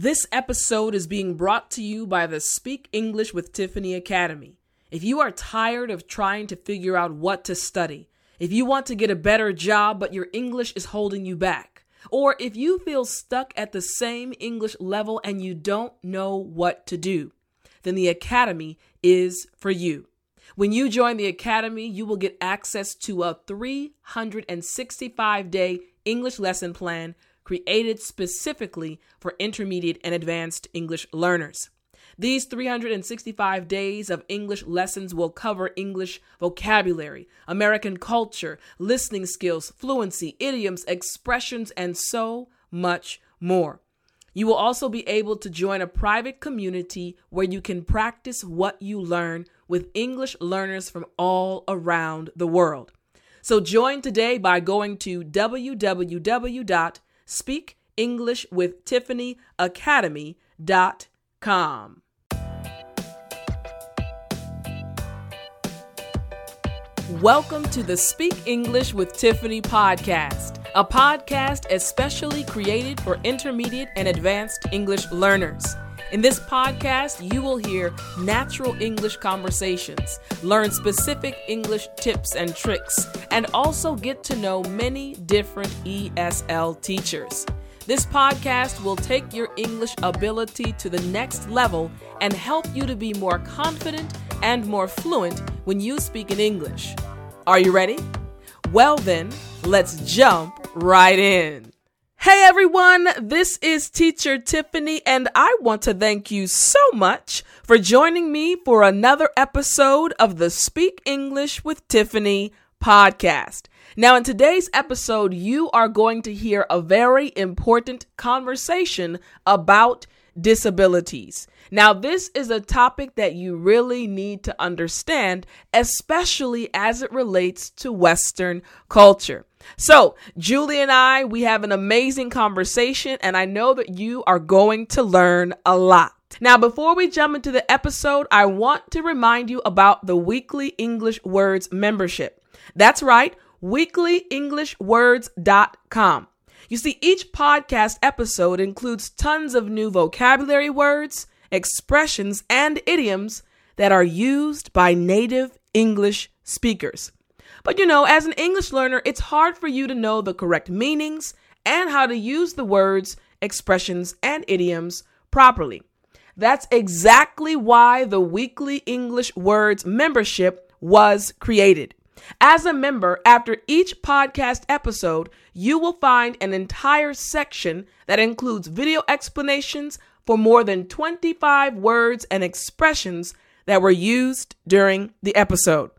This episode is being brought to you by the Speak English with Tiffani Academy. If you are tired of trying to figure out what to study, if you want to get a better job but your English is holding you back, or if you feel stuck at the same English level and you don't know what to do, then the Academy is for you. When you join the Academy, you will get access to a 365 day English lesson plan created specifically for intermediate and advanced English learners. These 365 days of English lessons will cover English vocabulary, American culture, listening skills, fluency, idioms, expressions, and so much more. You will also be able to join a private community where you can practice what you learn with English learners from all around the world. So join today by going to www.speakenglishwithtiffaniacademy.com. Welcome to the Speak English with Tiffani podcast, a podcast especially created for intermediate and advanced English learners. In this podcast, you will hear natural English conversations, learn specific English tips and tricks, and also get to know many different ESL teachers. This podcast will take your English ability to the next level and help you to be more confident and more fluent when you speak in English. Are you ready? Well, then, let's jump right in. Hey everyone, this is Teacher Tiffani, and I want to thank you so much for joining me for another episode of the Speak English with Tiffani podcast. Now, in today's episode, you are going to hear a very important conversation about disabilities. Now, this is a topic that you really need to understand, especially as it relates to Western culture. So, Julie and I, we have an amazing conversation, and I know that you are going to learn a lot. Now, before we jump into the episode, I want to remind you about the Weekly English Words membership. That's right weeklyenglishwords.com. You see, each podcast episode includes tons of new vocabulary words, expressions, and idioms that are used by native English speakers. But you know, as an English learner, it's hard for you to know the correct meanings and how to use the words, expressions, and idioms properly. That's exactly why the Weekly English Words membership was created. As a member, after each podcast episode, you will find an entire section that includes video explanations for more than 25 words and expressions that were used during the episode.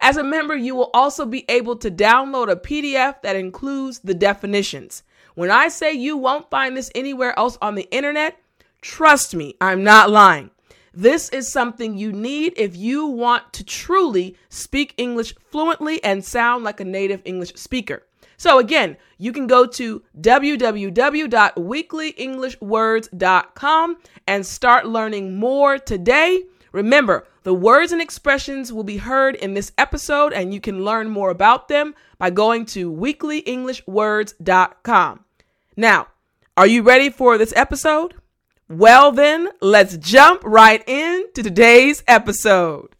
As a member, you will also be able to download a PDF that includes the definitions. When I say you won't find this anywhere else on the internet, trust me, I'm not lying. This is something you need if you want to truly speak English fluently and sound like a native English speaker. So again, you can go to www.weeklyenglishwords.com and start learning more today. Remember, the words and expressions will be heard in this episode, and you can learn more about them by going to weeklyenglishwords.com. Now, are you ready for this episode? Well, then, let's jump right into today's episode.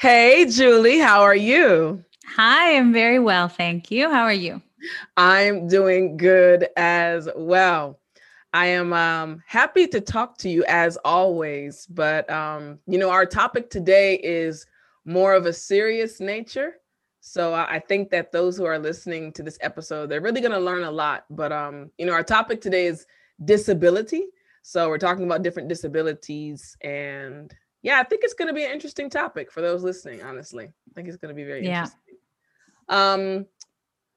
Hey, Julie, how are you? Hi, I'm very well. Thank you. How are you? I'm doing good as well. I am um, happy to talk to you as always, but um, you know, our topic today is more of a serious nature. So I think that those who are listening to this episode, they're really going to learn a lot. But um, you know, our topic today is disability so we're talking about different disabilities and yeah, I think it's going to be an interesting topic for those listening, honestly. I think it's going to be very yeah. interesting. Um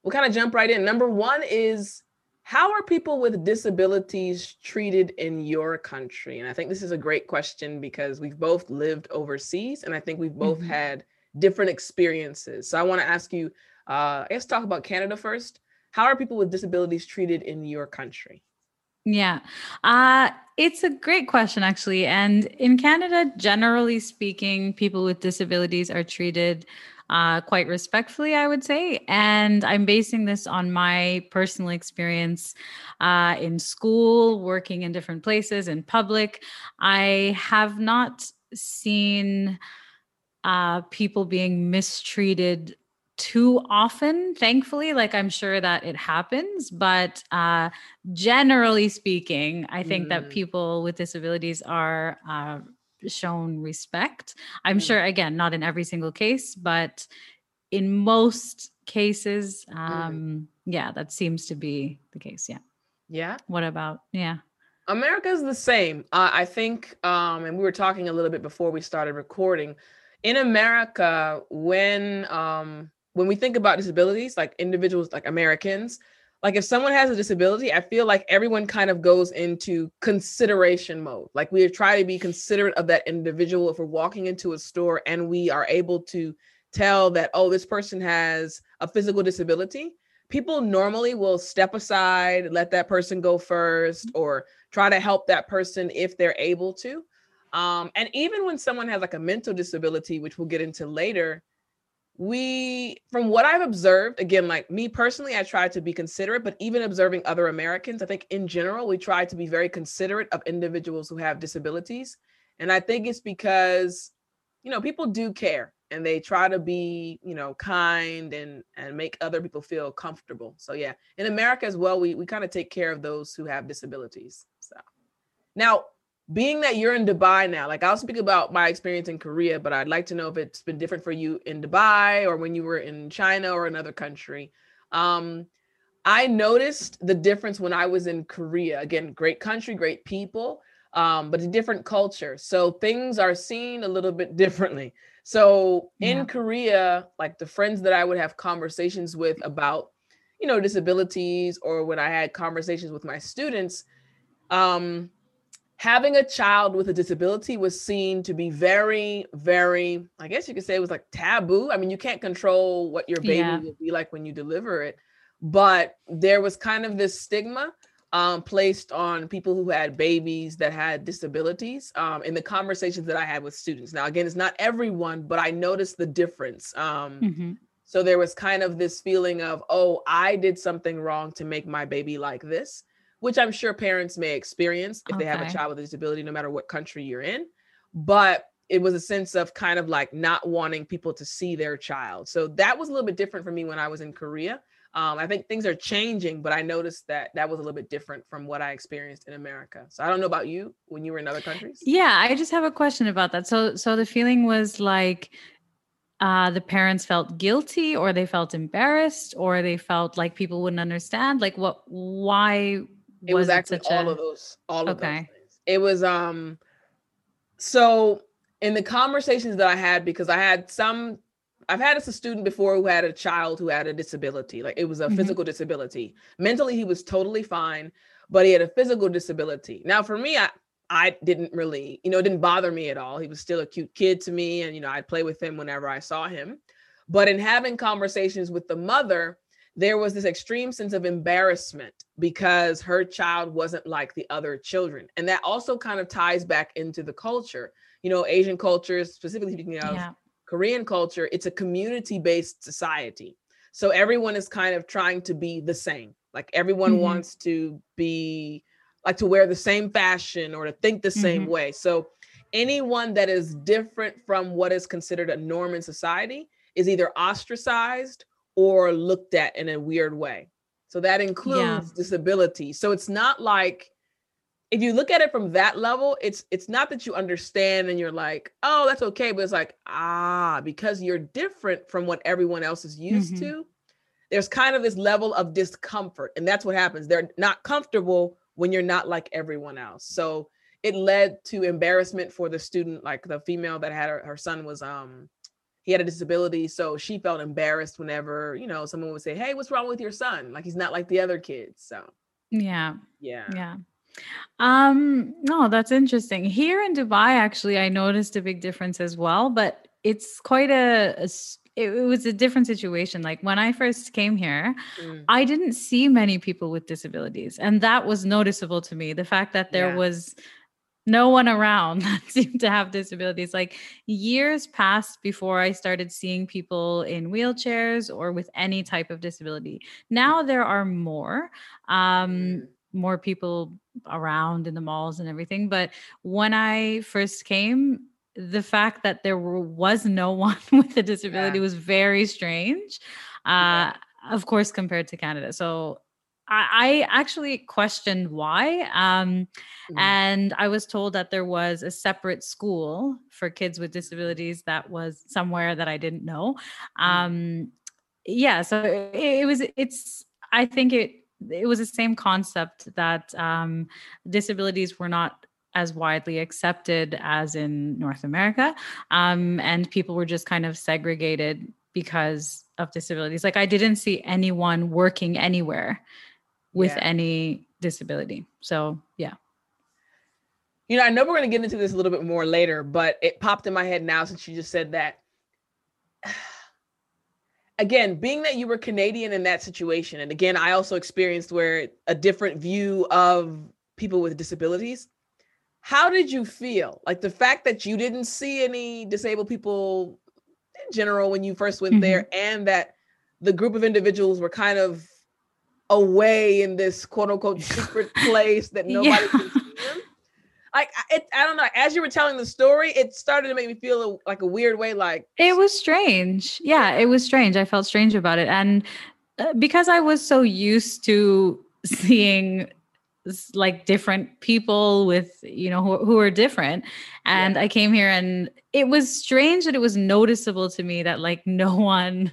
we'll kind of jump right in. Number 1 is how are people with disabilities treated in your country? And I think this is a great question because we've both lived overseas and I think we've both mm-hmm. had different experiences. So I want to ask you uh let's talk about Canada first. How are people with disabilities treated in your country? Yeah. Uh, it's a great question, actually. And in Canada, generally speaking, people with disabilities are treated uh, quite respectfully, I would say. And I'm basing this on my personal experience uh, in school, working in different places, in public. I have not seen uh, people being mistreated too often thankfully like i'm sure that it happens but uh generally speaking i think mm. that people with disabilities are uh shown respect. I'm mm. sure again not in every single case but in most cases mm. um yeah that seems to be the case yeah. Yeah? What about yeah? America's the same. Uh, i think um and we were talking a little bit before we started recording. In america when um when we think about disabilities, like individuals, like Americans, like if someone has a disability, I feel like everyone kind of goes into consideration mode. Like we try to be considerate of that individual. If we're walking into a store and we are able to tell that, oh, this person has a physical disability, people normally will step aside, let that person go first, or try to help that person if they're able to. Um, and even when someone has like a mental disability, which we'll get into later, we from what i've observed again like me personally i try to be considerate but even observing other americans i think in general we try to be very considerate of individuals who have disabilities. And i think it's because you know people do care and they try to be you know kind and and make other people feel comfortable. So yeah in america as well we we kind of take care of those who have disabilities so. Now being that you're in Dubai now, like I'll speak about my experience in Korea, but I'd like to know if it's been different for you in Dubai or when you were in China or another country. Um, I noticed the difference when I was in Korea. Again, great country, great people, um, but a different culture. So things are seen a little bit differently. So in yeah. Korea, like the friends that I would have conversations with about, you know, disabilities or when I had conversations with my students, um, having a child with a disability was seen to be very, very, I guess you could say it was like taboo. I mean, you can't control what your baby yeah. will be like when you deliver it, but there was kind of this stigma um, placed on people who had babies that had disabilities um, in the conversations that I had with students. Now, again, it's not everyone, but I noticed the difference. Um, mm-hmm. So there was kind of this feeling of, oh, I did something wrong to make my baby like this which I'm sure parents may experience if okay. they have a child with a disability, no matter what country you're in. But it was a sense of kind of like not wanting people to see their child. So that was a little bit different for me when I was in Korea. Um, I think things are changing, but I noticed that that was a little bit different from what I experienced in America. So I don't know about you when you were in other countries. Yeah, I just have a question about that. So, so the feeling was like uh, the parents felt guilty, or they felt embarrassed, or they felt like people wouldn't understand. Like, what? Why it was, was actually all a... of those, all of okay. those things. It was um so in the conversations that I had, because I had some I've had as a student before who had a child who had a disability, like it was a mm-hmm. physical disability. Mentally, he was totally fine, but he had a physical disability. Now, for me, I I didn't really, you know, it didn't bother me at all. He was still a cute kid to me, and you know, I'd play with him whenever I saw him. But in having conversations with the mother, there was this extreme sense of embarrassment because her child wasn't like the other children. And that also kind of ties back into the culture. You know, Asian cultures, specifically speaking of yeah. Korean culture, it's a community based society. So everyone is kind of trying to be the same. Like everyone mm-hmm. wants to be like to wear the same fashion or to think the same mm-hmm. way. So anyone that is different from what is considered a norm in society is either ostracized or looked at in a weird way. So that includes yeah. disability. So it's not like if you look at it from that level, it's it's not that you understand and you're like, oh, that's okay, but it's like, ah, because you're different from what everyone else is used mm-hmm. to. There's kind of this level of discomfort, and that's what happens. They're not comfortable when you're not like everyone else. So it led to embarrassment for the student, like the female that had her, her son was um he had a disability so she felt embarrassed whenever you know someone would say hey what's wrong with your son? Like he's not like the other kids so. Yeah. Yeah. Yeah. Um no that's interesting. Here in dubai actually i noticed a big difference as well but it's quite a, a it, it, was a different situation. Like when i first came here mm. i didn't see many people with disabilities and that was noticeable to me the fact that there yeah. was no one around that seemed to have disabilities. Like years passed before I started seeing people in wheelchairs or with any type of disability. Now there are more, um, mm. more people around in the malls and everything. But when I first came, the fact that there was no one with a disability yeah. was very strange. Uh, yeah. Of course, compared to Canada. So I, actually questioned why. Um, mm-hmm. And I was told that there was a separate school for kids with disabilities that was somewhere that I didn't know. Mm-hmm. Um, yeah, so it, it, was, it's, I think it, it was the same concept that um, disabilities were not as widely accepted as in North America. Um, and people were just kind of segregated because of disabilities. Like I didn't see anyone working anywhere with yeah. any disability. So, yeah. You know, I know we're going to get into this a little bit more later, but it popped in my head now since you just said that. Again, being that you were Canadian in that situation, and again, I also experienced where a different view of people with disabilities. How did you feel? Like the fact that you didn't see any disabled people in general when you first went mm-hmm. there, and that the group of individuals were kind of away in this quote unquote secret place that nobody yeah. can see them. Like it, I don't know. As you were telling the story, it started to make me feel a, like a weird way. Like it was strange. Yeah, it was strange. I felt strange about it, and uh, because I was so used to seeing like different people with you know who, who are different and yeah. i came here and it was strange that it was noticeable to me that like no one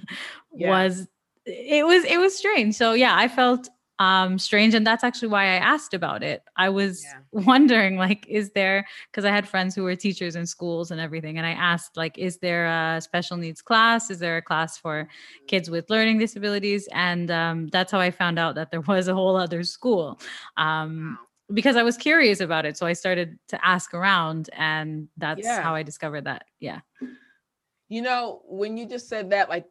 yeah. was it was it was strange. So yeah, I felt um strange and that's actually why I asked about it. I was yeah. wondering like is there because I had friends who were teachers in schools and everything and I asked like is there a special needs class? Is there a class for kids with learning disabilities? And um that's how I found out that there was a whole other school. Um because I was curious about it. So I started to ask around and that's yeah. how I discovered that. Yeah. You know, when you just said that, like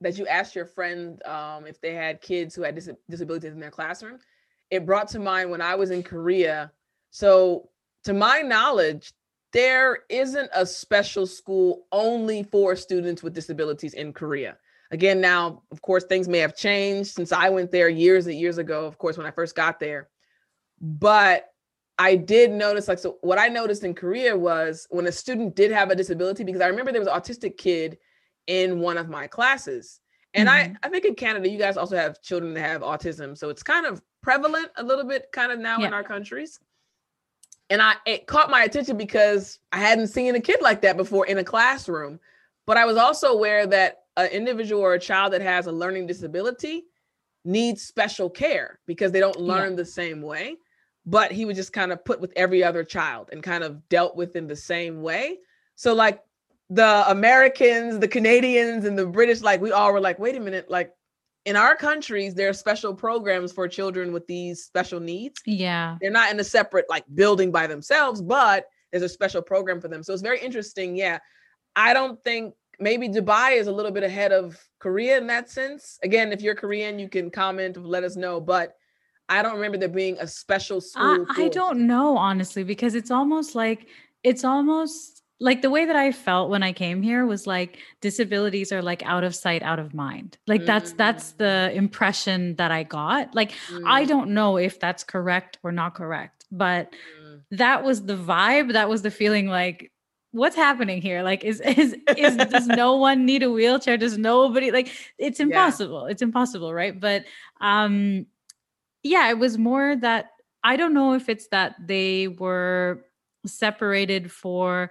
that you asked your friend um, if they had kids who had dis- disabilities in their classroom, it brought to mind when I was in Korea. So, to my knowledge, there isn't a special school only for students with disabilities in Korea. Again, now, of course, things may have changed since I went there years and years ago, of course, when I first got there. But I did notice, like, so what I noticed in Korea was when a student did have a disability, because I remember there was an autistic kid in one of my classes. And mm-hmm. I, I think in Canada, you guys also have children that have autism. So it's kind of prevalent a little bit kind of now yeah. in our countries. And I it caught my attention because I hadn't seen a kid like that before in a classroom. But I was also aware that an individual or a child that has a learning disability needs special care because they don't learn yeah. the same way. But he was just kind of put with every other child and kind of dealt with in the same way. So like the Americans, the Canadians, and the British, like we all were like, wait a minute, like in our countries, there are special programs for children with these special needs. Yeah. They're not in a separate like building by themselves, but there's a special program for them. So it's very interesting. Yeah. I don't think maybe Dubai is a little bit ahead of Korea in that sense. Again, if you're Korean, you can comment, let us know. But I don't remember there being a special school. I, I don't know, honestly, because it's almost like it's almost like the way that I felt when I came here was like disabilities are like out of sight, out of mind. Like that's that's the mm. impression that I got. Like mm. I don't know if that's correct or not correct, but mm. that was the vibe. That was the feeling. Like what's happening here? Like is is is does no one need a wheelchair? Does nobody like? It's impossible. Yeah. It's impossible, right? But um, yeah, it was more that I don't know if it's that they were separated for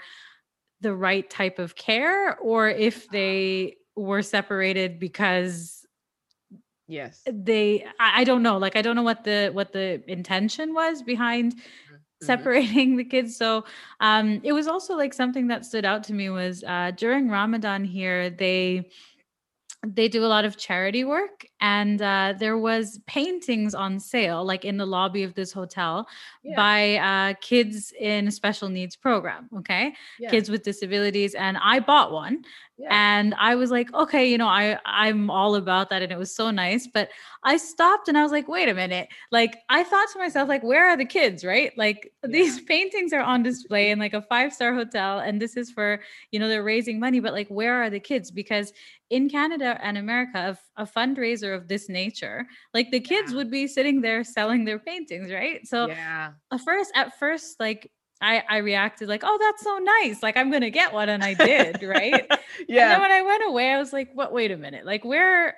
the right type of care or if they were separated because yes. they I, I, don't know like i don't know what the what the intention was behind mm-hmm. separating the kids. So um it was also like something that stood out to me was uh during ramadan here they they do a lot of charity work and uh, there was paintings on sale like in the lobby of this hotel yeah. by uh, kids in a special needs program okay yeah. kids with disabilities and i bought one yeah. and i was like okay you know i i'm all about that and it was so nice but i stopped and i was like wait a minute like i thought to myself like where are the kids right like yeah. these paintings are on display in like a five star hotel and this is for you know they're raising money but like where are the kids because in canada and america a, a fundraiser of this nature like the kids yeah. would be sitting there selling their paintings right so yeah at first at first like I, I reacted like, oh, that's so nice. Like I'm gonna get one, and I did, right? yeah. And then when I went away, I was like, what? Wait a minute. Like where,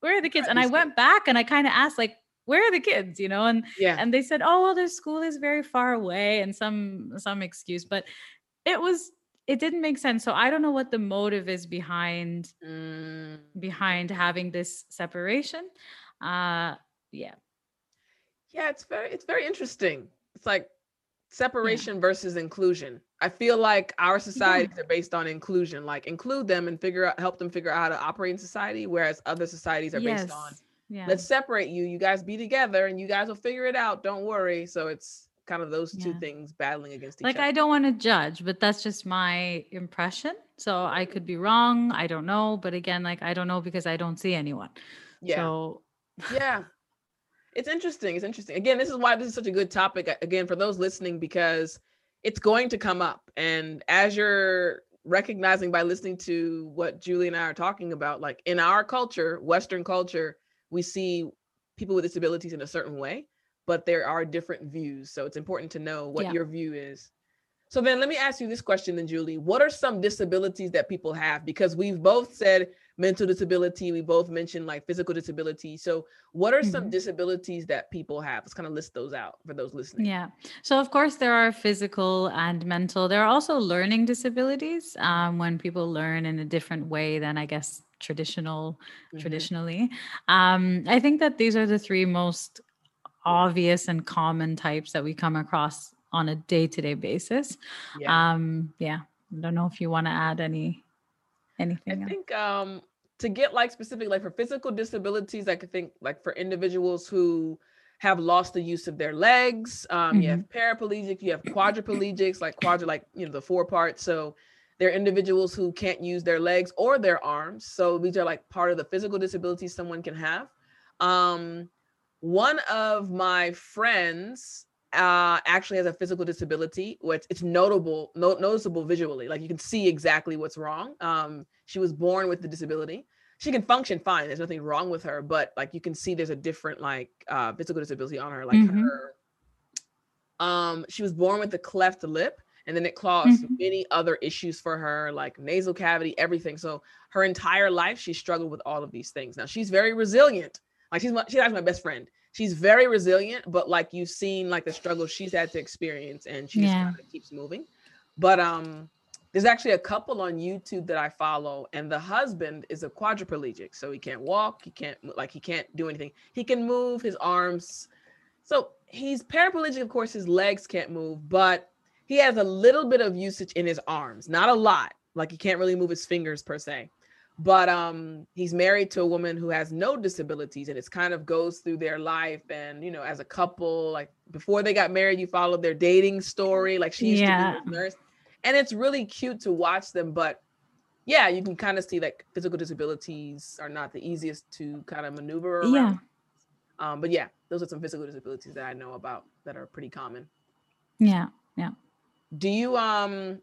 where are the kids? And I went back and I kind of asked, like, where are the kids? You know, and yeah, and they said, oh, well, their school is very far away, and some some excuse, but it was it didn't make sense. So I don't know what the motive is behind mm. behind having this separation. Uh, yeah. Yeah, it's very it's very interesting. It's like separation yeah. versus inclusion i feel like our societies yeah. are based on inclusion like include them and figure out help them figure out how to operate in society whereas other societies are yes. based on yeah. let's separate you you guys be together and you guys will figure it out don't worry so it's kind of those two things battling against each like other. Like I don't want to judge but that's just my impression so i could be wrong i don't know but again like i don't know because i don't see anyone yeah so yeah it's interesting. It's interesting. Again, this is why this is such a good topic. Again, for those listening, because it's going to come up. And as you're recognizing by listening to what Julie and I are talking about, like in our culture, Western culture, we see people with disabilities in a certain way, but there are different views. So it's important to know what yeah. your view is. So then let me ask you this question then, Julie. What are some disabilities that people have? Because we've both said mental disability. We both mentioned like physical disability. So, what are mm-hmm. some disabilities that people have? Let's kind of list those out for those listening. Yeah. So, of course, there are physical and mental. There are also learning disabilities um, when people learn in a different way than I guess traditional mm-hmm. traditionally. Um, I think that these are the three most obvious and common types that we come across on a day-to-day basis. Yeah. Um, yeah. I don't know if you want to add any anything. I think um to get like specific like for physical disabilities, I could think like for individuals who have lost the use of their legs. Um, mm-hmm. You have mm-hmm. paraplegic, you have quadriplegics, like quadri, like you know the four parts. So they're individuals who can't use their legs or their arms. So these are like part of the physical disabilities someone can have. Um, one of my friends uh, actually has a physical disability, which it's notable, no, noticeable visually. Like you can see exactly what's wrong. Um, she was born with the disability. She can function fine. There's nothing wrong with her, but like you can see there's a different like uh, physical disability on her. Like mm-hmm. her, um, she was born with a cleft lip, and then it caused mm-hmm. many other issues for her, like nasal cavity, everything. So her entire life, she struggled with all of these things. Now she's very resilient. Like she's my, she's actually my best friend she's very resilient, but like you've seen like the struggle she's had to experience and she yeah. kind of keeps moving. But um there's actually a couple on YouTube that I follow, and the husband is a quadriplegic, so he can't walk, he can't like he can't do anything. He can move his arms. So he's paraplegic, of course, his legs can't move, but he has a little bit of usage in his arms, not a lot. Like he can't really move his fingers per se but um he's married to a woman who has no disabilities and it's kind of goes through their life and you know as a couple like before they got married you followed their dating story like she used yeah. to be a nurse and it's really cute to watch them but yeah you can kind of see like physical disabilities are not the easiest to kind of maneuver around. yeah um but yeah those are some physical disabilities that i know about that are pretty common yeah yeah do you um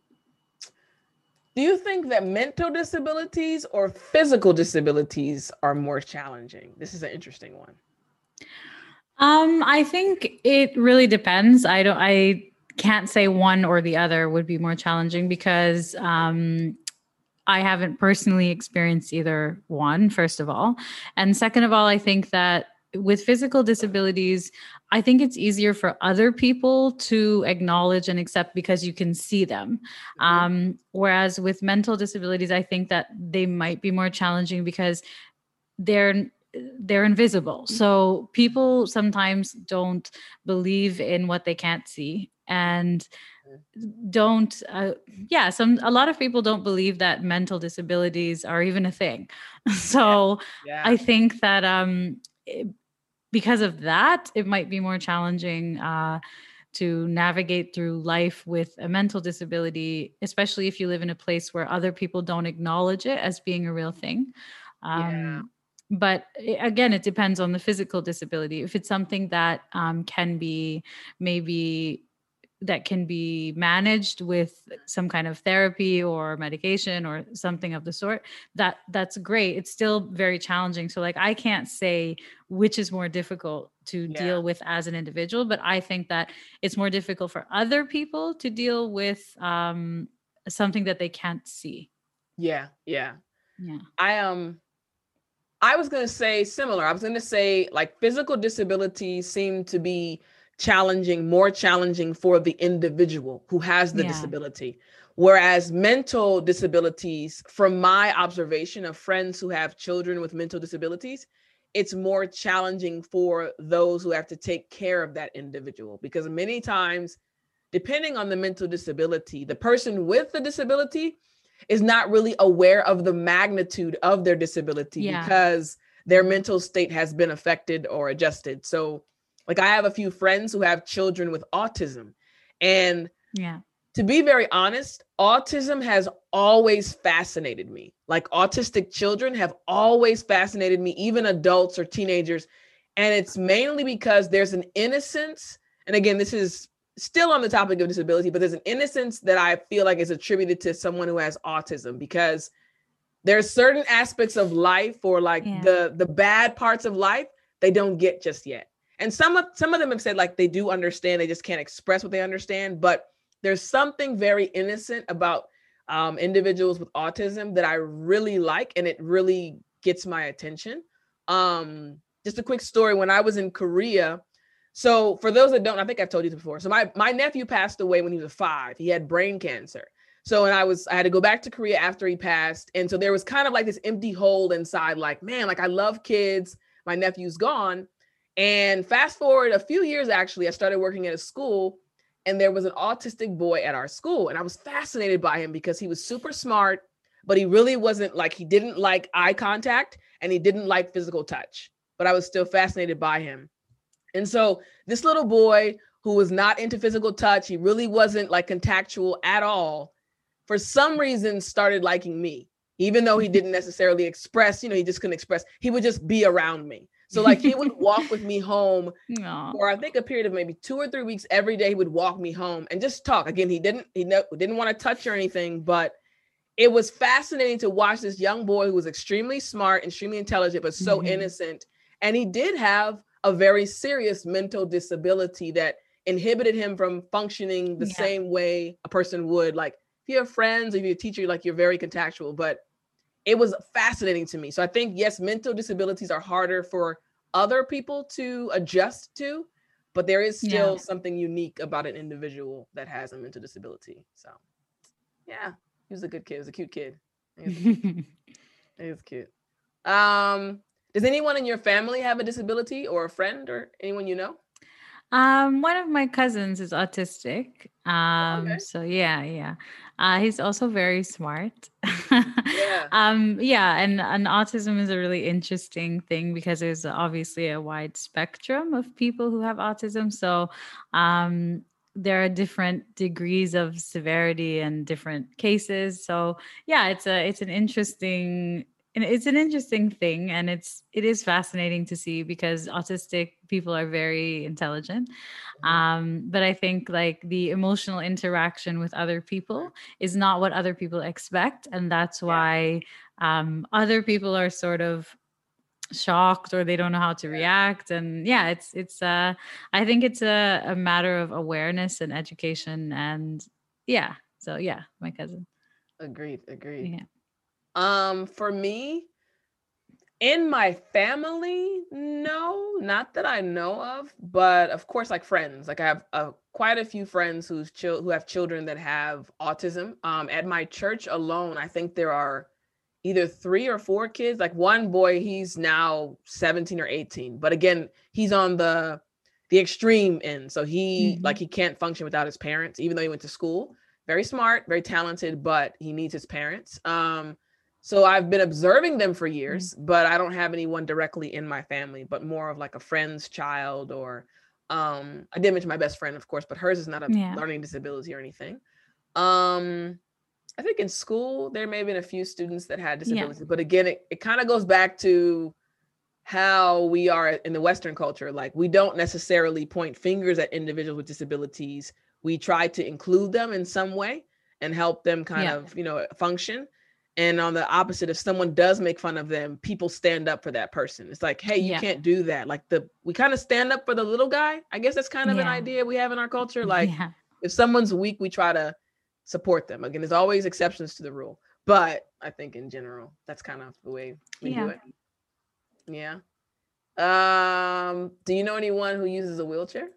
do you think that mental disabilities or physical disabilities are more challenging? This is an interesting one. Um, I think it really depends. I don't I can't say one or the other would be more challenging because um I haven't personally experienced either one, first of all. And second of all, I think that with physical disabilities, I think it's easier for other people to acknowledge and accept because you can see them. Mm-hmm. Um, whereas with mental disabilities, I think that they might be more challenging because they're they're invisible. So people sometimes don't believe in what they can't see and don't uh, yeah some a lot of people don't believe that mental disabilities are even a thing so yeah. Yeah. i think that um because of that it might be more challenging uh to navigate through life with a mental disability, especially if you live in a place where other people don't acknowledge it as being a real thing. Um, yeah. But again, it depends on the physical disability. If it's something that um, can be maybe that can be managed with some kind of therapy or medication or something of the sort that that's great. It's still very challenging. So like i can't say which is more difficult to yeah. deal with as an individual but i think that it's more difficult for other people to deal with um something that they can't see. Yeah yeah. Yeah. I um i was going to say similar. I was going to say like physical disabilities seem to be challenging, more challenging for the individual who has the yeah. disability. Whereas mental disabilities, from my observation of friends who have children with mental disabilities, it's more challenging for those who have to take care of that individual because many times, depending on the mental disability, the person with the disability is not really aware of the magnitude of their disability yeah. because their mental state has been affected or adjusted. So like I have a few friends who have children with autism. And yeah. To be very honest, autism has always fascinated me. Like autistic children have always fascinated me, even adults or teenagers. And it's mainly because there's an innocence. And again, this is still on the topic of disability, but there's an innocence that I feel like is attributed to someone who has autism because there's certain aspects of life or like yeah. the the bad parts of life they don't get just yet and some of some of them have said like they do understand they just can't express what they understand but there's something very innocent about um, individuals with autism that i really like and it really gets my attention. Um, just a quick story when i was in korea so for those that don't i think i've told you this before so my my nephew passed away when he was five he had brain cancer. So and i was i had to go back to korea after he passed and so there was kind of like this empty hole inside like man like i love kids my nephew's gone and fast forward a few years, actually, I started working at a school and there was an autistic boy at our school. And I was fascinated by him because he was super smart, but he really wasn't like, he didn't like eye contact and he didn't like physical touch, but I was still fascinated by him. And so this little boy who was not into physical touch, he really wasn't like contactual at all, for some reason started liking me, even though he didn't necessarily express, you know, he just couldn't express, he would just be around me. So like he would walk with me home Aww. for I think a period of maybe two or three weeks every day. He would walk me home and just talk. Again, he didn't he no, didn't want to touch or anything, but it was fascinating to watch this young boy who was extremely smart, extremely intelligent, but so mm-hmm. innocent. And he did have a very serious mental disability that inhibited him from functioning the yeah. same way a person would. Like if you have friends, if you're a teacher, like you're very contactual, but it was fascinating to me. So I think yes, mental disabilities are harder for other people to adjust to, but there is still yeah. something unique about an individual that has a mental disability. So yeah, he was a good kid. He was a cute kid. He was cute. Um, does anyone in your family have a disability or a friend or anyone you know? Um, one of my cousins is autistic. Um, okay. so yeah, yeah. Uh, he's also very smart. yeah. Um, yeah, and, and autism is a really interesting thing because there's obviously a wide spectrum of people who have autism. So um there are different degrees of severity and different cases. So yeah, it's a it's an interesting and it's an interesting thing and it's it is fascinating to see because autistic people are very intelligent mm-hmm. um, but i think like the emotional interaction with other people is not what other people expect and that's why um, other people are sort of shocked or they don't know how to react and yeah it's it's uh i think it's a, a matter of awareness and education and yeah so yeah my cousin. Agreed agreed. Yeah. Um, for me, in my family, no, not that I know of, but of course, like friends. Like I have uh, quite a few friends who's chil- who have children that have autism. Um, at my church alone, I think there are either three or four kids. Like one boy, he's now 17 or 18, but again, he's on the the extreme end. So he Mhm. like he can't function without his parents, even though he went to school. Very smart, very talented, but he needs his parents. Um, so I've been observing them for years, but I don't have anyone directly in my family, but more of like a friend's child or um I did mention my best friend, of course, but hers is not a Yeah. learning disability or anything. Um I think in school there may have been a few students that had Yeah. disabilities, but again, it, it kind of goes back to how we are in the Western culture. Like we don't necessarily point fingers at individuals with disabilities. We try to include them in some way and help them kind Yeah. of, you know, function. And on the opposite, if someone does make fun of them, people stand up for that person. It's like, hey, you Yeah. can't do that. Like the we kind of stand up for the little guy. I guess that's kind of an idea we have in our culture. Like yeah. if someone's weak, we try to support them. Again, there's always exceptions to the rule, but I think in general, that's kind of the way we do it. Yeah. Um, do you know anyone who uses a wheelchair?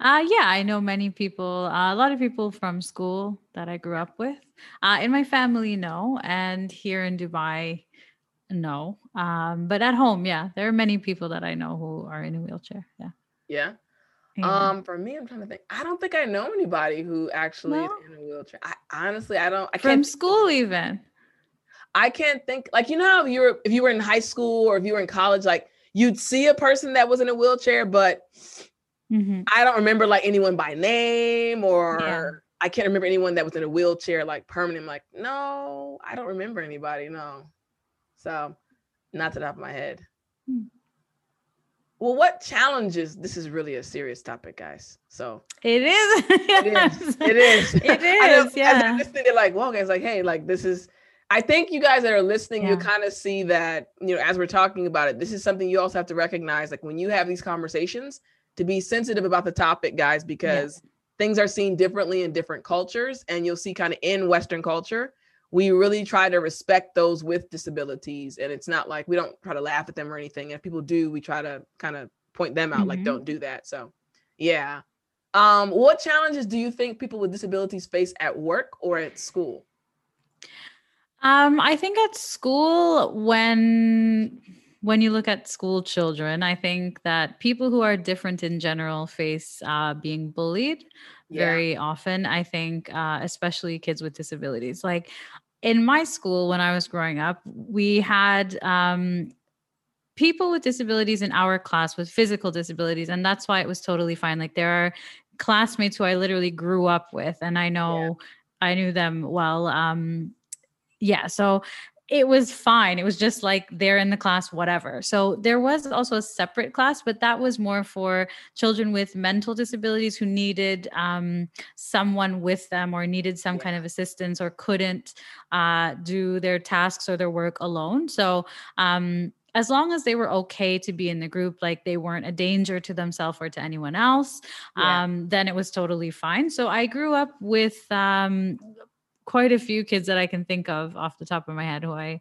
Uh, yeah, I know many people, uh, a lot of people from school that I grew up with. Uh, in my family, no. And here in Dubai, no. Um, but at home, yeah, there are many people that I know who are in a wheelchair. Yeah. Yeah. Yeah. Um, for me, I'm trying to think. I don't think I know anybody who actually is in a wheelchair. I honestly, I don't. I from can't. school, even. I can't think. Like you know, how if you were if you were in high school or if you were in college, like you'd see a person that was in a wheelchair, but Mhm. I don't remember like anyone by name or Yeah. I can't remember anyone that was in a wheelchair like permanent. Like, no, I don't remember anybody. No. So not to the top of my head. Hmm. Well, what challenges? This is really a serious topic, guys. So It is. it is. It is. It know, is. As Yeah. they're listening, they're like, well, guys, like, hey, like this is I think you guys that are listening, you kind of see that, you know, as we're talking about it, this is something you also have to recognize. Like when you have these conversations, to be sensitive about the topic, guys, because things are seen differently in different cultures. And you'll see kind of in Western culture, we really try to respect those with disabilities. And it's not like we don't try to laugh at them or anything. If people do, we try to kind of point them out, like, Mhm. don't do that. So yeah. Um, what challenges do you think people with disabilities face at work or at school? Um, I think at school, when when you look at school children, I think that people who are different in general face uh, being bullied Yeah. very often. I think, uh, especially kids with disabilities. Like in my school, when I was growing up, we had um, people with disabilities in our class with physical disabilities, and that's why it was totally fine. Like there are classmates who I literally grew up with, and I know I knew them well. Um, yeah, so it was fine. It was just like they're in the class, whatever. So there was also a separate class, but that was more for children with mental disabilities who needed um, someone with them or needed some kind of assistance or couldn't uh, do their tasks or their work alone. So um, as long as they were okay to be in the group, like they weren't a danger to themselves or to anyone else, Yeah. um, then it was totally fine. So I grew up with um, quite a few kids that I can think of off the top of my head who I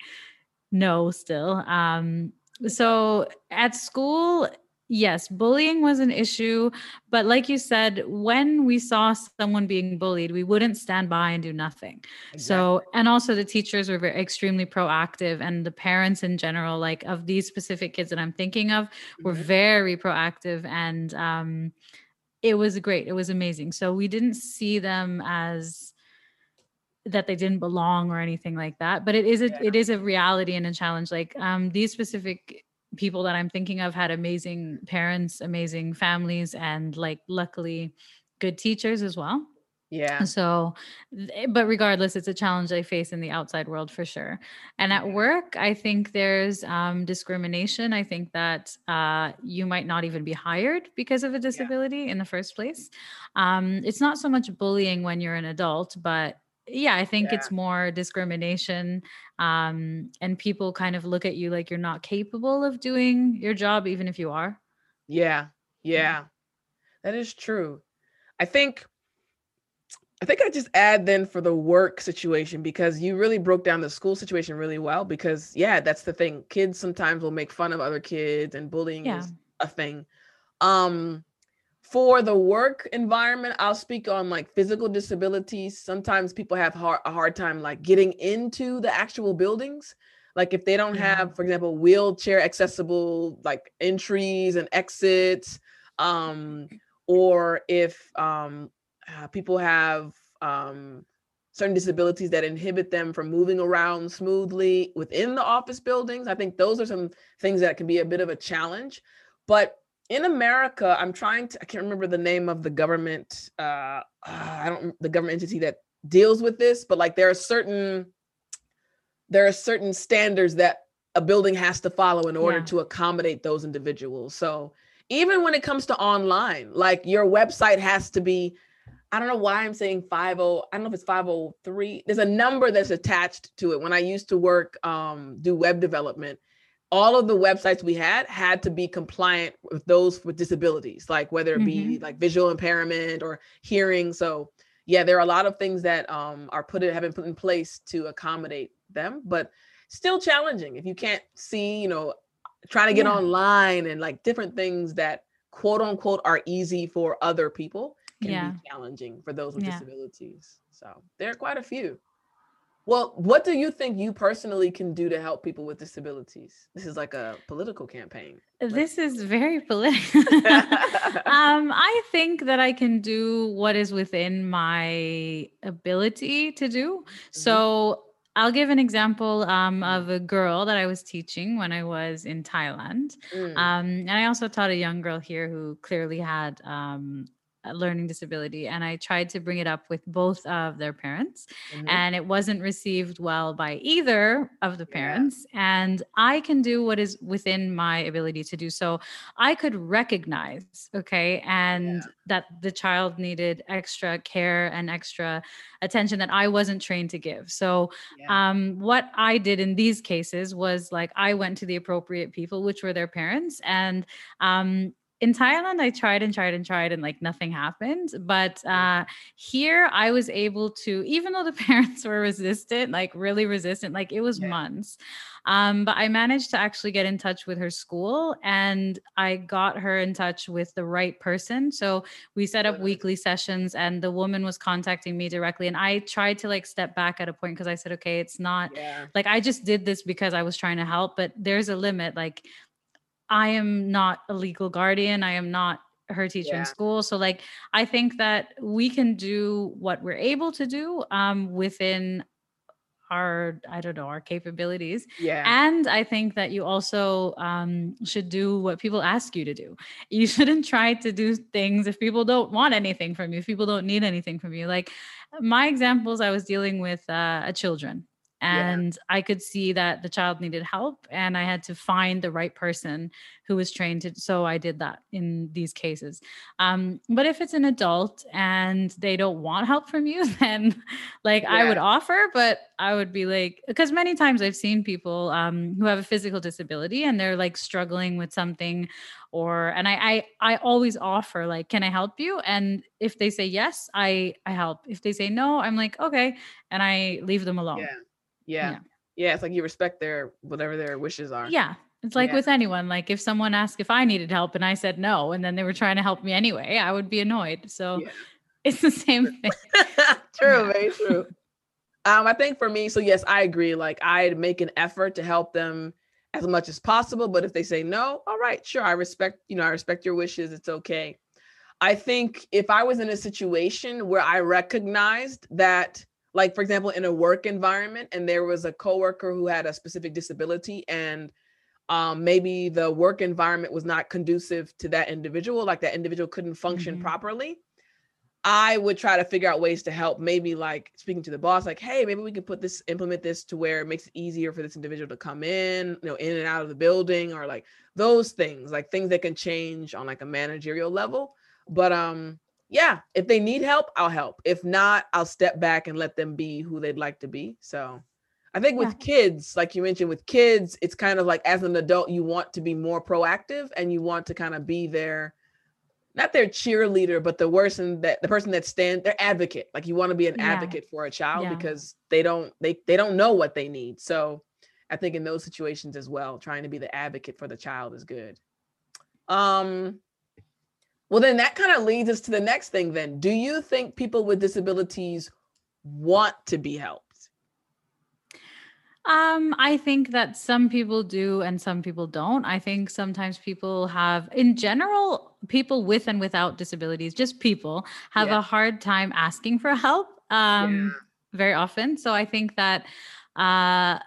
know still. Um, so at school, yes, bullying was an issue. But like you said, when we saw someone being bullied, we wouldn't stand by and do nothing. So, and also the teachers were very extremely proactive, and the parents in general, like of these specific kids that I'm thinking of, were Mhm. very proactive and um, it was great. It was amazing. So we didn't see them as that they didn't belong or anything like that. But it is a Yeah. it is a reality and a challenge. Like um, these specific people that I'm thinking of had amazing parents, amazing families, and like luckily good teachers as well. yeah. So, but regardless, it's a challenge I face in the outside world for sure. And at work, I think there's um, discrimination. I think that uh, you might not even be hired because of a disability in the first place. Um, it's not so much bullying when you're an adult, but yeah, I think Yeah. it's more discrimination. Um, and people kind of look at you like you're not capable of doing your job, even if you are. Yeah, yeah, that is true. I think, I think I just add then for the work situation because you really broke down the school situation really well. Because yeah, that's the thing. Kids sometimes will make fun of other kids, and bullying Yeah. is a thing. Um, for the work environment, I'll speak on like physical disabilities. Sometimes people have hard, a hard time like getting into the actual buildings. Like if they don't have, for example, wheelchair accessible like entries and exits, um, or if um, uh, people have um, certain disabilities that inhibit them from moving around smoothly within the office buildings. I think those are some things that can be a bit of a challenge. But in America, I'm trying to, I can't remember the name of the government, uh, uh, I don't, the government entity that deals with this, but like there are certain, there are certain standards that a building has to follow in order yeah. to accommodate those individuals. So even when it comes to online, like your website has to be, I don't know why I'm saying 50, I don't know if it's 503. There's a number that's attached to it. When I used to work, um, do web development, all of the websites we had had to be compliant with those with disabilities, like whether it be mm-hmm. like visual impairment or hearing. So yeah, there are a lot of things that um, are put in, have been put in place to accommodate them, but still challenging if you can't see, you know, trying to get yeah. online and like different things that quote unquote are easy for other people can yeah. be challenging for those with yeah. disabilities. So there are quite a few. Well, what do you think you personally can do to help people with disabilities? This is like a political campaign. This is very political. um, I think that I can do what is within my ability to do. Mm-hmm. So I'll give an example um, mm. of a girl that I was teaching when I was in Thailand. Mm. Um, and I also taught a young girl here who clearly had um, learning disability and i tried to bring it up with both of their parents mm-hmm. and it wasn't received well by either of the parents yeah. and i can do what is within my ability to do so i could recognize okay and yeah. that the child needed extra care and extra attention that i wasn't trained to give so yeah. um, what i did in these cases was like i went to the appropriate people which were their parents and um, in Thailand, I tried and tried and tried, and like nothing happened. But uh, here, I was able to, even though the parents were resistant, like really resistant, like it was yeah. months. Um, but I managed to actually get in touch with her school and I got her in touch with the right person. So we set up weekly sessions, and the woman was contacting me directly. And I tried to like step back at a point because I said, okay, it's not yeah. like I just did this because I was trying to help, but there's a limit. Like, I am not a legal guardian. I am not her teacher yeah. in school. So like I think that we can do what we're able to do um, within our I don't know our capabilities. Yeah. And I think that you also um, should do what people ask you to do. You shouldn't try to do things if people don't want anything from you. If people don't need anything from you. Like my examples, I was dealing with uh, children and yeah. i could see that the child needed help and i had to find the right person who was trained to so i did that in these cases. Um, but if it's an adult and they don't want help from you then like yeah. i would offer but i would be like because many times i've seen people um, who have a physical disability and they're like struggling with something or and I, I i always offer like can i help you? and if they say yes i i help. If they say no i'm like okay and i leave them alone. Yeah yeah. yeah. Yeah. It's like you respect their whatever their wishes are. Yeah. It's like yeah. with anyone. Like if someone asked if I needed help and I said no, and then they were trying to help me anyway, I would be annoyed. So yeah. it's the same thing. true, very true. Um, I think for me, so yes, I agree. Like I'd make an effort to help them as much as possible. But if they say no, all right, sure. I respect, you know, I respect your wishes. It's okay. I think if I was in a situation where I recognized that like for example in a work environment and there was a coworker who had a specific disability and um, maybe the work environment was not conducive to that individual like that individual couldn't function mm-hmm. properly i would try to figure out ways to help maybe like speaking to the boss like hey maybe we can put this implement this to where it makes it easier for this individual to come in you know in and out of the building or like those things like things that can change on like a managerial level but um yeah, if they need help, I'll help. If not, I'll step back and let them be who they'd like to be. So I think with yeah. kids, like you mentioned, with kids, it's kind of like as an adult, you want to be more proactive and you want to kind of be their not their cheerleader, but the person that the person that stand their advocate. Like you want to be an yeah. advocate for a child yeah. because they don't they they don't know what they need. So I think in those situations as well, trying to be the advocate for the child is good. Um well, then that kind of leads us to the next thing. Then, do you think people with disabilities want to be helped? Um, I think that some people do and some people don't. I think sometimes people have, in general, people with and without disabilities, just people have Yeah. a hard time asking for help um, very often. So I think that uh,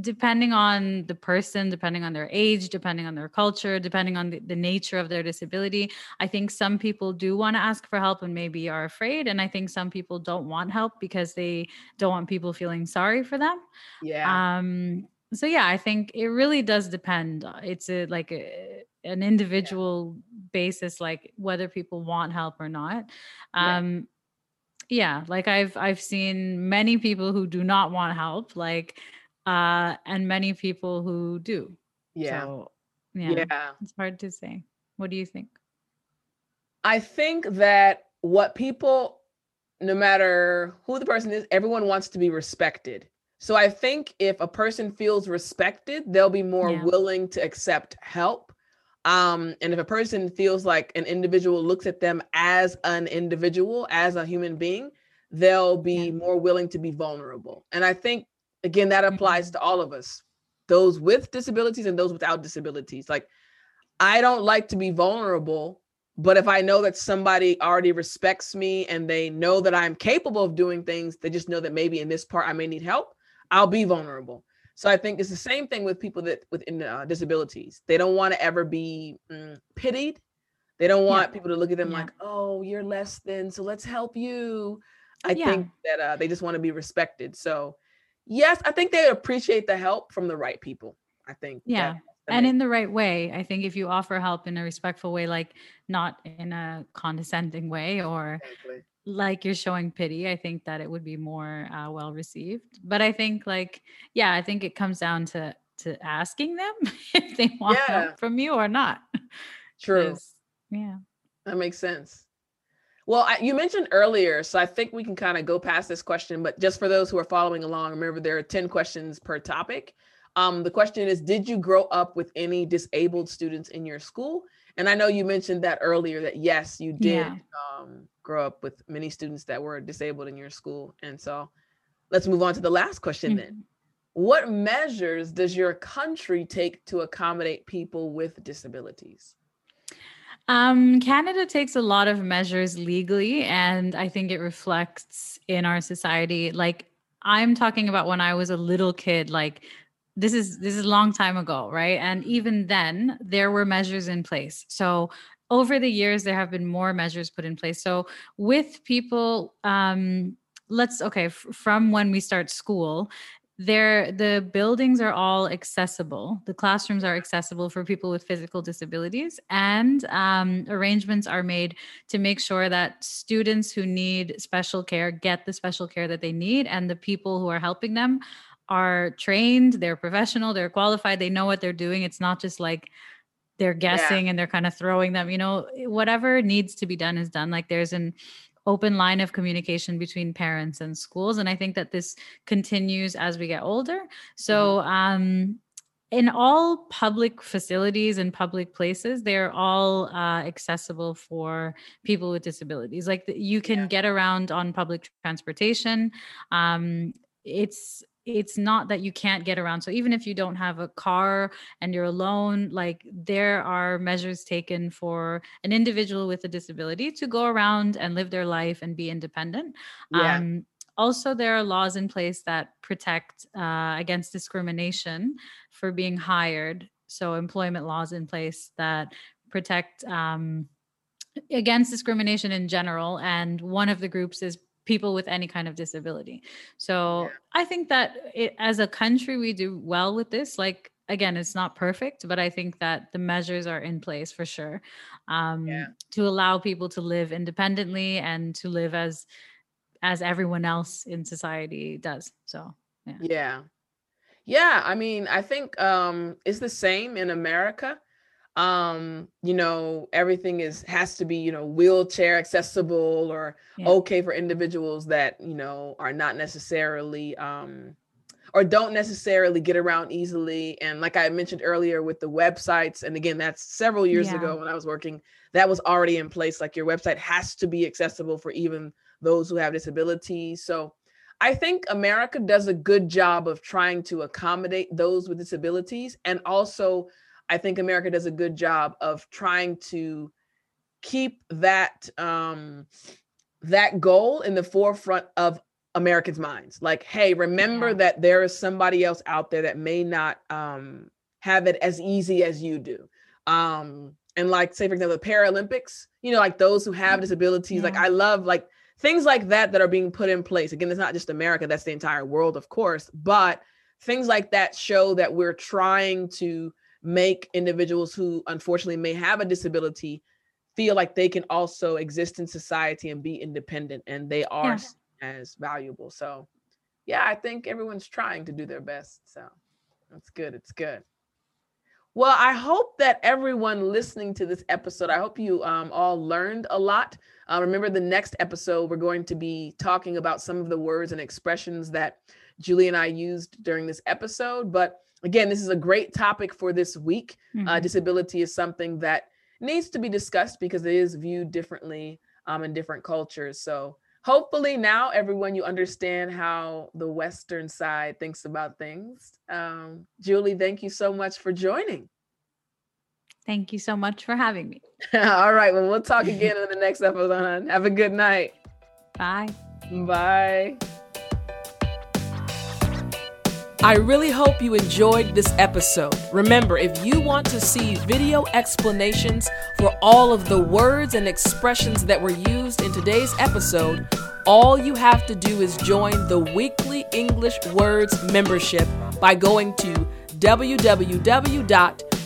depending on the person, depending on their age, depending on their culture, depending on the, the nature of their disability, I think some people do want to ask for help and maybe are afraid. And I think some people don't want help because they don't want people feeling sorry for them. Yeah. Um, so yeah, I think it really does depend. It's a like a, an individual basis, like whether people want help or not. Um, yeah, like I've I've seen many people who do not want help, like uh, and many people who do. yeah. So yeah, yeah. it's hard to say. What do you think? I think that what people, no matter who the person is, everyone wants to be respected. So I think if a person feels respected, they'll be more Yeah. willing to accept help. Um, and if a person feels like an individual looks at them as an individual, as a human being, they'll be Yeah. more willing to be vulnerable. And I think, again, that applies Mhm. to all of us, those with disabilities and those without disabilities. Like, I don't like to be vulnerable, but if I know that somebody already respects me and they know that I'm capable of doing things, they just know that maybe in this part I may need help, I'll be vulnerable. So I think it's the same thing with people that within uh, disabilities. They don't want to ever be mm, pitied. They don't Yeah. want people to look at them Yeah. like, "Oh, you're less than, so let's help you." I Yeah. think that uh, they just want to be respected. So, yes, I think they appreciate the help from the right people. I think. Yeah. that and makes- in the right way i think if you offer help in a respectful way like not in a condescending way or Exactly. like you're showing pity i think that it would be more uh, well received but i think like yeah i think it comes down to to asking them if they want Yeah. help from you or not True. yeah That makes sense. Well, I, you mentioned earlier, so I think we can kind of go past this question, but just for those who are following along, remember there are 10 questions per topic. Um, the question is Did you grow up with any disabled students in your school? And I know you mentioned that earlier that yes, you did Yeah. um, grow up with many students that were disabled in your school. And so let's move on to the last question then. Mhm. What measures does your country take to accommodate people with disabilities? Um, Canada takes a lot of measures legally, and I think it reflects in our society. Like I'm talking about when I was a little kid, like this is this is a long time ago, right? And even then, there were measures in place. So over the years, there have been more measures put in place. So with people, um, let's okay, f- from when we start school, there the buildings are all accessible. The classrooms are accessible for people with physical disabilities. And um, arrangements are made to make sure that students who need special care get the special care that they need. And the people who are helping them are trained they're professional they're qualified they know what they're doing. It's not just like they're guessing and they're kind of throwing them you know whatever needs to be done is done. Like there's an open line of communication between parents and schools and i think that this continues as we get older. So um in all public facilities and public places they're all uh, accessible for people with disabilities. Like you can Yeah. get around on public transportation. Um it's it's not that you can't get around. So even if you don't have a car and you're alone like there are measures taken for an individual with a disability to go around and live their life and be independent. Yeah. um, also there are laws in place that protect uh, against discrimination for being hired. So employment laws in place that protect um, against discrimination in general. And one of the groups is people with any kind of disability so Yeah. i think that it, as a country we do well with this like again it's not perfect but i think that the measures are in place for sure um, Yeah. to allow people to live independently and to live as as everyone else in society does so Yeah. Yeah, I mean, I think um it's the same in America. Um, you know, everything is has to be, you know, wheelchair accessible or Yeah. okay for individuals that, you know, are not necessarily um or don't necessarily get around easily. And like I mentioned earlier with the websites, and again, that's several years Yeah. ago when I was working, that was already in place. Like your website has to be accessible for even those who have disabilities. So I think America does a good job of trying to accommodate those with disabilities. And also, I think America does a good job of trying to keep that um, that goal in the forefront of Americans' minds. Like, hey, remember yeah. that there is somebody else out there that may not um, have it as easy as you do. Um, and like, say, for example, the Paralympics, you know, like those who have disabilities, yeah. like I love like things like that that are being put in place. Again, it's not just America, that's the entire world, of course, but things like that show that we're trying to make individuals who unfortunately may have a disability feel like they can also exist in society and be independent and they are yeah. as valuable. So, yeah, I think everyone's trying to do their best. So, that's good. It's good. Well, I hope that everyone listening to this episode, I hope you um, all learned a lot. Uh, remember, the next episode, we're going to be talking about some of the words and expressions that Julie and I used during this episode. But again, this is a great topic for this week. Uh, mm-hmm. Uh, disability is something that needs to be discussed because it is viewed differently um, in different cultures. So hopefully now everyone you understand how the Western side thinks about things. Um, Julie, thank you so much for joining. Thank you so much for having me. All right. Well, we'll talk again in the next episode. Have a good night. Bye. Bye. I really hope you enjoyed this episode. Remember, if you want to see video explanations for all of the words and expressions that were used in today's episode, all you have to do is join the weekly English Words membership by going to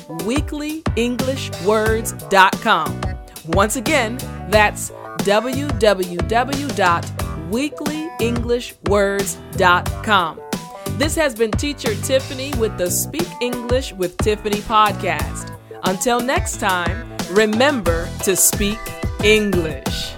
www.weeklyenglishwords.com. Once again, that's www.weeklyenglishwords.com. This has been Teacher Tiffani with the Speak English with Tiffani podcast. Until next time, remember to speak English.